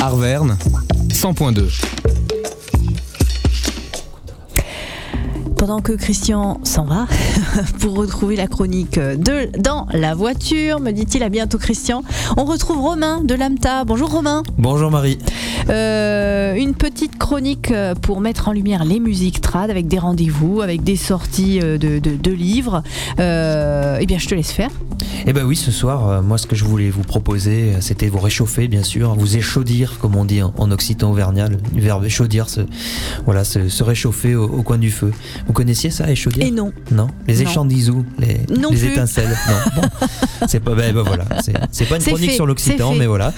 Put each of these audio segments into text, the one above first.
Arverne 100.2. Pendant que Christian s'en va pour retrouver la chronique de dans la voiture, me dit-il à bientôt Christian. On retrouve Romain de Lamta. Bonjour Romain. Bonjour Marie. Euh, une petite chronique euh, pour mettre en lumière les musiques trad avec des rendez-vous, avec des sorties euh, de, de- de livres. Euh, eh bien, je te laisse faire. Eh ben oui, ce soir, moi ce que je voulais vous proposer, c'était vous réchauffer bien sûr, vous échaudir comme on dit en, occitan auvergnat, le verbe échaudir, se, voilà, se, se réchauffer au, au coin du feu. Vous connaissiez ça, échaudir? Et non. Non? Les échandisous, les, Non les plus. étincelles? Non. Bon. c'est pas, ben, ben voilà, c'est pas une chronique fait, sur l'occitan, mais voilà.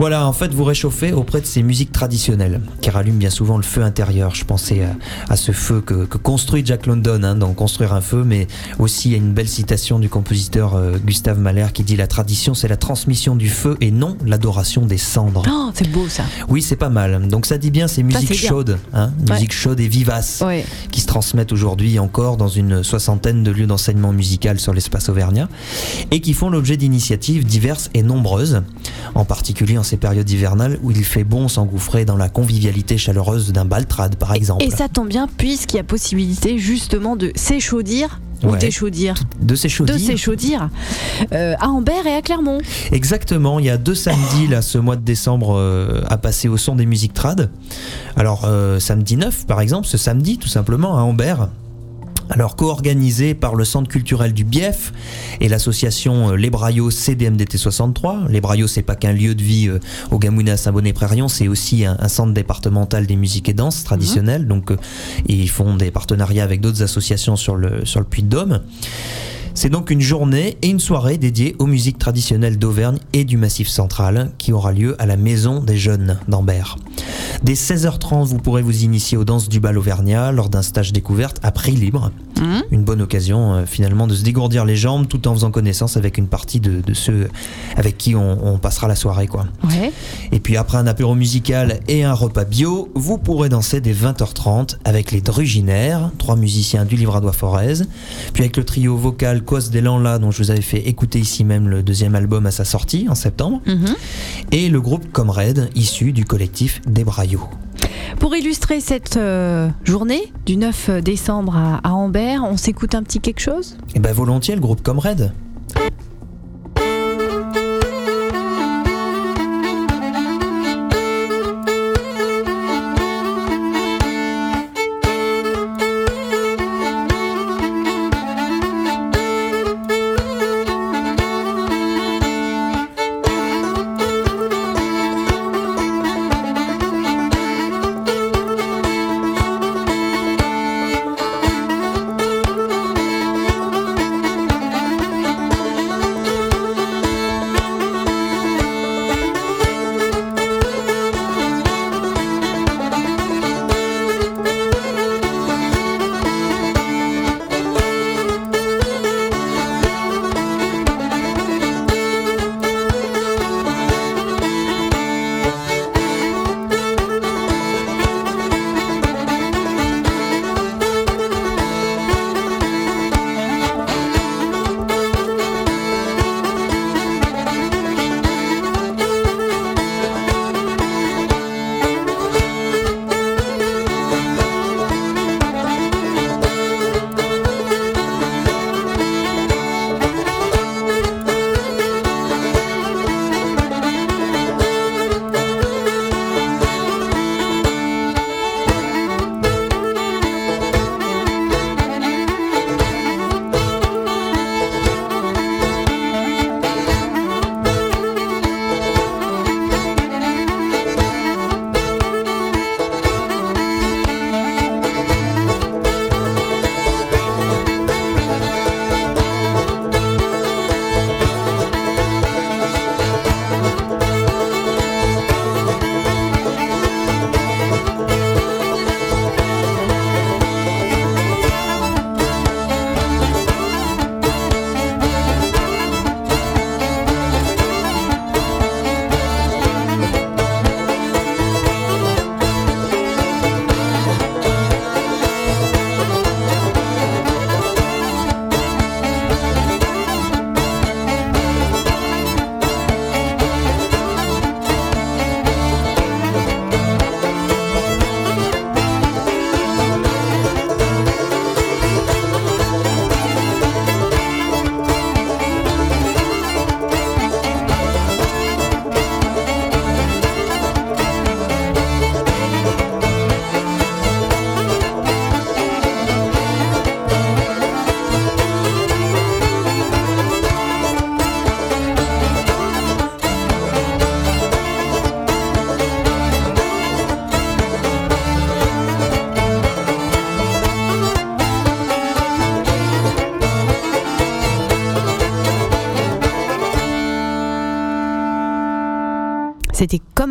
Voilà, en fait, vous réchauffez auprès de ces musiques traditionnelles qui rallument bien souvent le feu intérieur. Je pensais à, à ce feu que, que construit Jack London hein, dans Construire un feu, mais aussi à une belle citation du compositeur euh, Gustave Mahler qui dit La tradition, c'est la transmission du feu et non l'adoration des cendres. Oh, c'est beau ça. Oui, c'est pas mal. Donc ça dit bien ces musiques chaudes, hein, Ouais. musiques chaudes et vivaces Ouais. qui se transmettent aujourd'hui encore dans une soixantaine de lieux d'enseignement musical sur l'espace auvergnat et qui font l'objet d'initiatives diverses et nombreuses, en particulier en ces périodes hivernales où il fait bon s'engouffrer dans la convivialité chaleureuse d'un baltrade par exemple. Et ça tombe bien puisqu'il y a possibilité justement de s'échaudir ou Ouais. de ces choses De s'échaudir euh, à Ambert et à Clermont. Exactement, il y a deux samedis là ce mois de décembre euh, à passer au son des musiques trad. Alors euh, samedi 9 par exemple, ce samedi tout simplement à Ambert. Alors co-organisé par le Centre culturel du Bief et l'association euh, Les Brayos CDMDT 63. Les Brayos c'est pas qu'un lieu de vie euh, au Gamounet à Saint-Bonnet-Prérion, c'est aussi un, un centre départemental des musiques et danses traditionnelles. Donc euh, ils font des partenariats avec d'autres associations sur le sur le Puy-de-Dôme. C'est donc une journée et une soirée dédiée aux musiques traditionnelles d'Auvergne et du Massif central qui aura lieu à la Maison des Jeunes d'Ambert. Dès 16h30, vous pourrez vous initier aux danses du bal auvergnat lors d'un stage découverte à prix libre. Hum Une bonne occasion euh, finalement de se dégourdir les jambes tout en faisant connaissance avec une partie de, de ceux avec qui on, on passera la soirée. quoi. Ouais. Et puis après un apéro musical et un repas bio, vous pourrez danser dès 20h30 avec les Druginaires, trois musiciens du Livradois Forez, puis avec le trio vocal Cos des Lanla dont je vous avais fait écouter ici même le deuxième album à sa sortie en septembre, Mhm. et le groupe Comrade issu du collectif des Braillots. Pour illustrer cette euh, journée du 9 décembre à, à Ambert, on s'écoute un petit quelque chose? Et ben volontiers le groupe Comrade.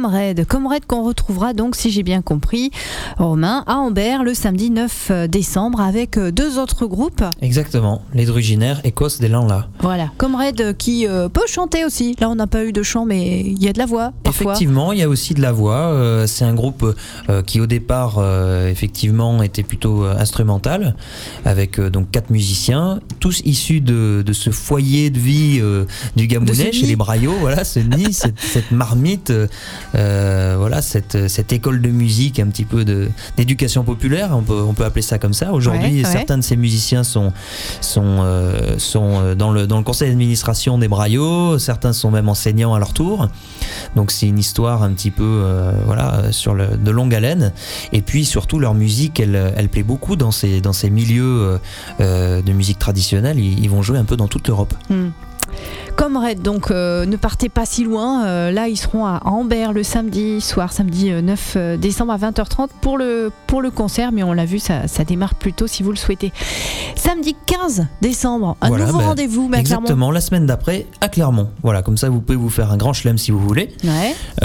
Comrade. Comrade qu'on retrouvera donc, si j'ai bien compris, Romain, à Ambert le samedi 9 décembre avec deux autres groupes. Exactement, les Druginaires et Cos des Lanla. Voilà, Comrade qui peut chanter aussi. Là, on n'a pas eu de chant, mais il y a de la voix. Parfois. Effectivement, il y a aussi de la voix. c'est un groupe qui, au départ, effectivement, était plutôt instrumental, avec donc quatre musiciens, tous issus de, de ce foyer de vie du Gamounet, chez les Braillots, voilà, ce nid, cette, cette, marmite, euh, voilà, cette, cette école de musique, un petit peu d'éducation populaire, on peut, on peut appeler ça comme ça. Aujourd'hui, certains de ces musiciens sont, sont, euh, sont euh, dans, le, dans le conseil d'administration des Braillots, certains sont même enseignants à leur tour. Donc c'est une histoire un petit peu, voilà, sur le, de longue haleine. Et puis surtout, leur musique, elle, elle plaît beaucoup dans ces, dans ces milieux de musique traditionnelle. Ils, vont jouer un peu dans toute l'Europe. Hmm. Comrade, donc euh, ne partez pas si loin. Euh, là, ils seront à Ambert le samedi soir, samedi 9 euh, décembre à 20h30 pour le, pour le concert. Mais on l'a vu, ça, ça, démarre plus tôt si vous le souhaitez. Samedi 15 décembre, un nouveau ben, rendez-vous. Exactement, la semaine d'après à Clermont. Voilà, comme ça, vous pouvez vous faire un grand chelem si vous voulez.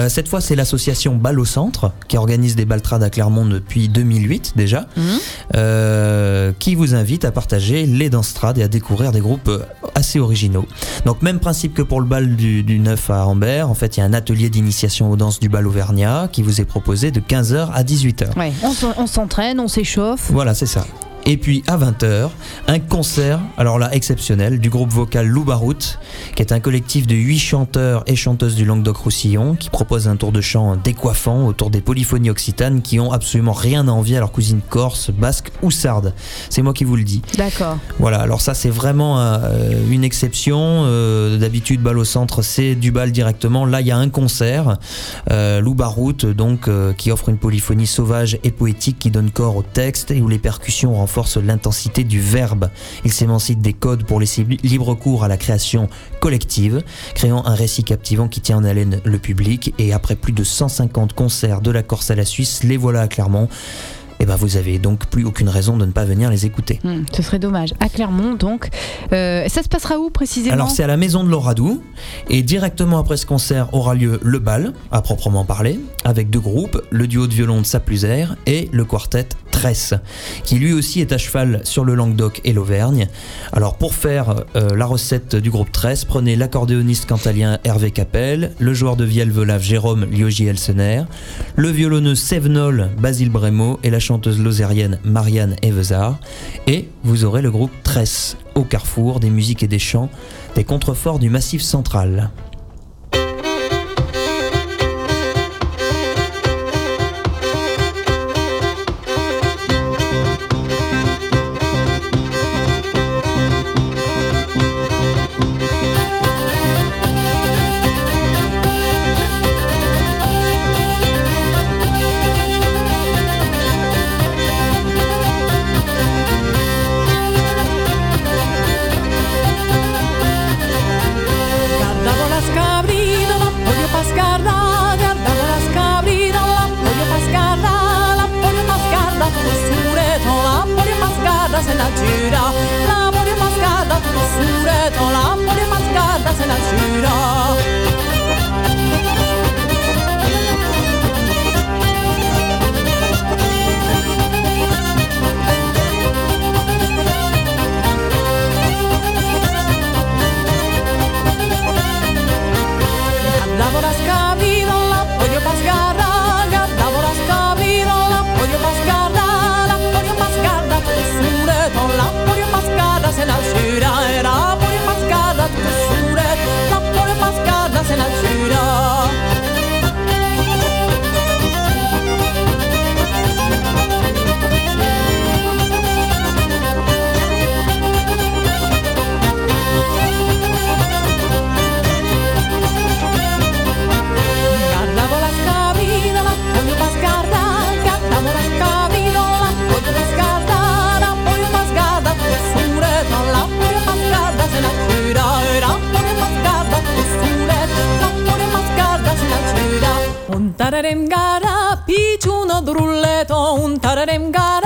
cette fois, c'est l'association Ball au Centre qui organise des baltrades à Clermont depuis 2008 déjà, mmh. qui vous invite à partager les danstrades et à découvrir des groupes assez originaux. Donc même principe que pour le bal du, 9 à Ambert, en fait il y a un atelier d'initiation aux danses du bal auvergnat qui vous est proposé de 15h à 18h. Ouais, on s'entraîne, on s'échauffe. Voilà, c'est ça. Et puis à 20h, un concert, alors là exceptionnel, du groupe vocal Loubarout, qui est un collectif de 8 chanteurs et chanteuses du Languedoc-Roussillon, qui propose un tour de chant décoiffant autour des polyphonies occitanes qui ont absolument rien à envier à leur cousine corse, basque ou sarde. C'est moi qui vous le dis. D'accord. Voilà, alors ça c'est vraiment euh, une exception. Euh, d'habitude, bal au centre, c'est du bal directement. Là, il y a un concert, euh, Loubarout, donc, euh, qui offre une polyphonie sauvage et poétique qui donne corps au texte et où les percussions renforcent force l'intensité du verbe. Il s'émancipe des codes pour laisser libre cours à la création collective, créant un récit captivant qui tient en haleine le public. Et après plus de 150 concerts de la Corse à la Suisse, les voilà à Clermont et eh ben vous avez donc plus aucune raison de ne pas venir les écouter. Hmm, ce serait dommage. À Clermont, donc. Euh, ça se passera où précisément? Alors c'est à la maison de l'Oradou et directement après ce concert aura lieu le bal, à proprement parler, avec deux groupes, le duo de violon de Saplusaire et le quartet Tresse, qui lui aussi est à cheval sur le Languedoc et l'Auvergne. Alors pour faire euh, la recette du groupe Tresse, prenez l'accordéoniste cantalien Hervé Capel, le joueur de vielle velave Jérôme Liogi Elsener, le violonneux Sévenol Basile Brémo et la chanteuse lozérienne Marianne Evezard, et vous aurez le groupe Tresse, au carrefour des musiques et des chants, des contreforts du Massif central. do tararem gara, pici una drulle ton, tararem gara.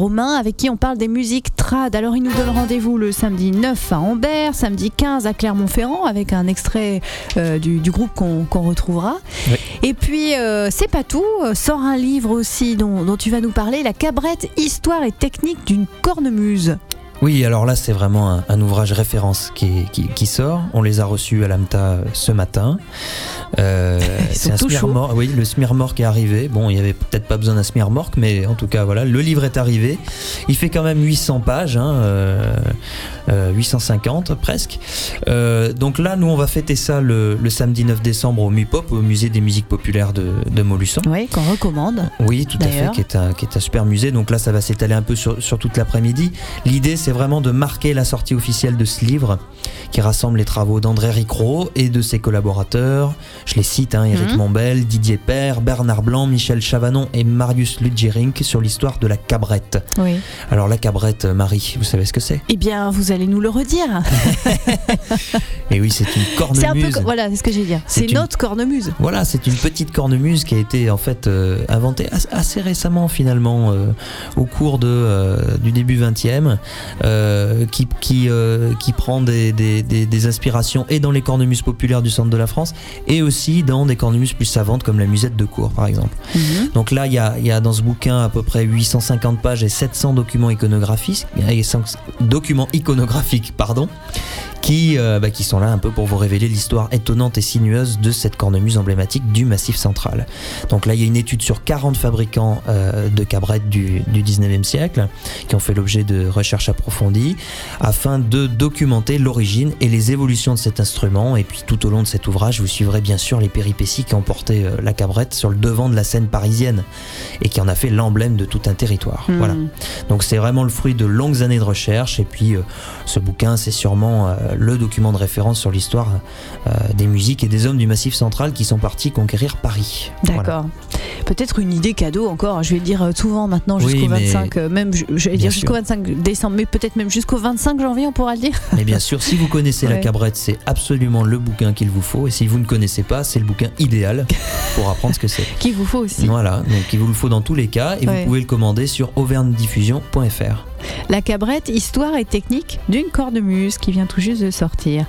Romain avec qui on parle des musiques trad. Alors il nous donne rendez-vous le samedi 9 à Ambert, samedi 15 à Clermont-Ferrand avec un extrait euh, du, du groupe qu'on retrouvera. Oui. Et puis euh, c'est pas tout, euh, sort un livre aussi dont, dont tu vas nous parler, La cabrette, histoire et technique d'une cornemuse. Oui, alors là, c'est vraiment un, un ouvrage référence qui, qui, qui sort. On les a reçus à l'AMTA euh, ce matin. Euh, c'est un Oui, le est arrivé. Bon, il y avait peut-être pas besoin d'un smearmork, mais en tout cas, voilà, le livre est arrivé. Il fait quand même 800 pages, hein, euh, 850 presque. Euh, donc là, nous, on va fêter ça le, le samedi 9 décembre au MUPOP, au Musée des musiques populaires de, de Montluçon. Oui, qu'on recommande. Oui, tout à fait, qui est, un, qui est un super musée. Donc là, ça va s'étaler un peu sur, sur toute l'après-midi. L'idée, c'est vraiment de marquer la sortie officielle de ce livre qui rassemble les travaux d'André Ricro et de ses collaborateurs. Je les cite, hein, Éric Mhm. Mombel, Didier Père, Bernard Blanc, Michel Chavanon et Marius Ludgerink sur l'histoire de la cabrette. Oui. Alors la cabrette, euh, Marie, vous savez ce que c'est? Eh bien, vous allez nous le redire. Et oui, c'est une C'est un peu, cornemuse. voilà, c'est ce que j'ai dit. C'est une- notre cornemuse. Voilà, c'est une petite cornemuse qui a été en fait euh, inventée as- assez récemment finalement euh, au cours de, euh, du début 20e, euh, qui, qui, qui prend des, des, des- des inspirations et dans les cornemuses populaires du centre de la France et aussi dans des cornemuses plus savantes comme la musette de cour par exemple. Mhm. Donc là, il y a, y a dans ce bouquin à peu près 850 pages et 700 documents iconographiques, et 5 documents iconographiques, pardon, qui, euh, bah, qui sont là un peu pour vous révéler l'histoire étonnante et sinueuse de cette cornemuse emblématique du Massif central. Donc là, il y a une étude sur 40 fabricants euh, de cabrettes du, du 19e siècle qui ont fait l'objet de recherches approfondies afin de documenter l'origine et les évolutions de cet instrument. Et puis tout au long de cet ouvrage, vous suivrez bien sûr les péripéties qui ont porté euh, la cabrette sur le devant de la scène parisienne et qui en a fait l'emblème de tout un territoire. Mhm. Voilà. Donc c'est vraiment le fruit de longues années de recherche et puis euh, ce bouquin c'est sûrement euh, le document de référence sur l'histoire euh, des musiques et des hommes du Massif central qui sont partis conquérir Paris. Voilà. D'accord. Peut-être une idée cadeau encore. Je vais dire euh, souvent maintenant jusqu'au mais- 25, euh, même je- vais dire jusqu'au sûr. 25 décembre, mais peut-être même jusqu'au 25 janvier, on pourra le dire. Mais bien sûr, si vous connaissez la cabrette, c'est absolument le bouquin qu'il vous faut. Et si vous ne connaissez pas, c'est le bouquin idéal pour apprendre ce que c'est. Qu'il vous faut aussi. Voilà, donc il vous le faut dans tous les cas et Ouais. vous pouvez le commander sur auvergnediffusion.fr. La cabrette, histoire et technique d'une cornemuse qui vient tout juste de sortir.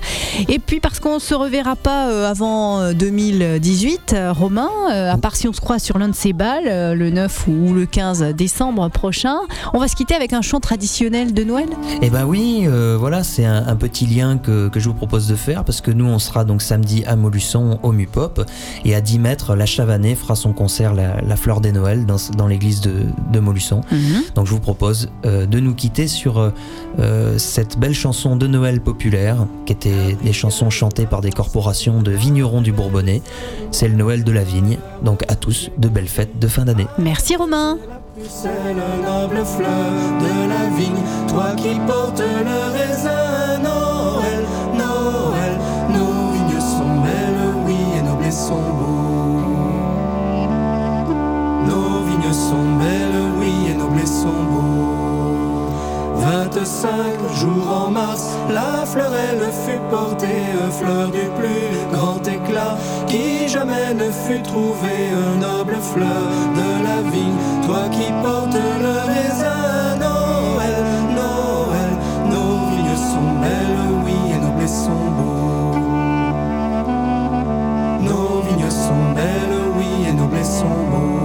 Et puis parce qu'on se reverra pas euh, avant euh, 2018, euh, Romain, euh, à part si on se croise sur l'un de ces balles, le 9 ou le 15 décembre prochain, on va se quitter avec un chant traditionnel de Noël? Eh ben oui, euh, voilà, c'est un, un petit lien que, que je vous propose de faire parce que nous, on sera donc samedi à Molusson au Mupop et à 10 mètres, la Chavanais fera son concert La, la Fleur des Noëls dans, dans l'église de, de Molusson. Donc je vous propose euh, de nous quitter sur euh, euh, cette belle chanson de Noël populaire qui était des chansons chantées par des corporations de vignerons du Bourbonnais. C'est le Noël de la vigne. Donc à tous, de belles fêtes de fin d'année. Merci Romain. C'est le noble fleur de la vigne, toi qui portes le raisin. Noël, Noël, nos vignes sont belles, oui, et nos blés sont beaux. Nos vignes sont belles, oui, et nos blés sont beaux. 25 jours en mars, la elle fut portée, fleur du plus grand éclat, qui jamais ne fut trouvée, noble fleur de la vigne, toi qui portes le raisin. Noël, Noël, nos vignes sont belles, oui, et nos blés sont beaux. Nos vignes sont belles, oui, et nos blés sont beaux.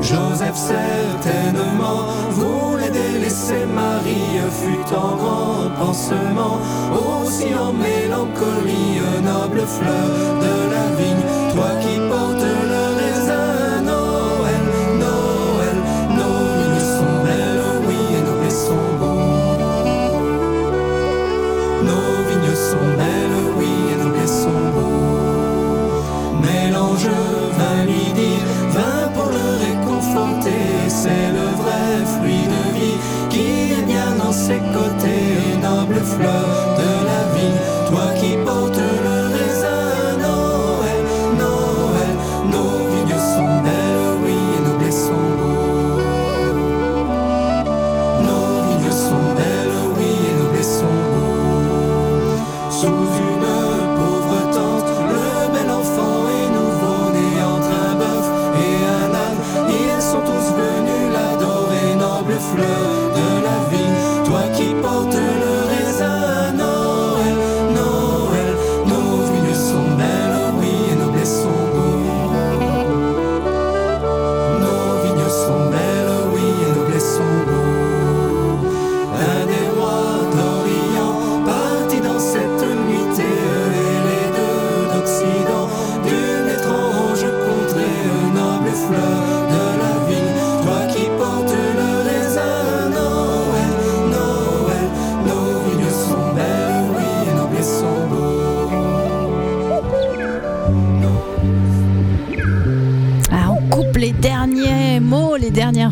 Joseph certainement voulait délaisser Marie, fut en grand pansement, aussi en mélancolie, noble fleur de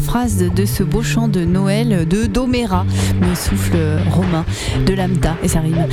phrases de, ce beau chant de Noël de Doméra, le souffle romain de Lambda, et ça rime.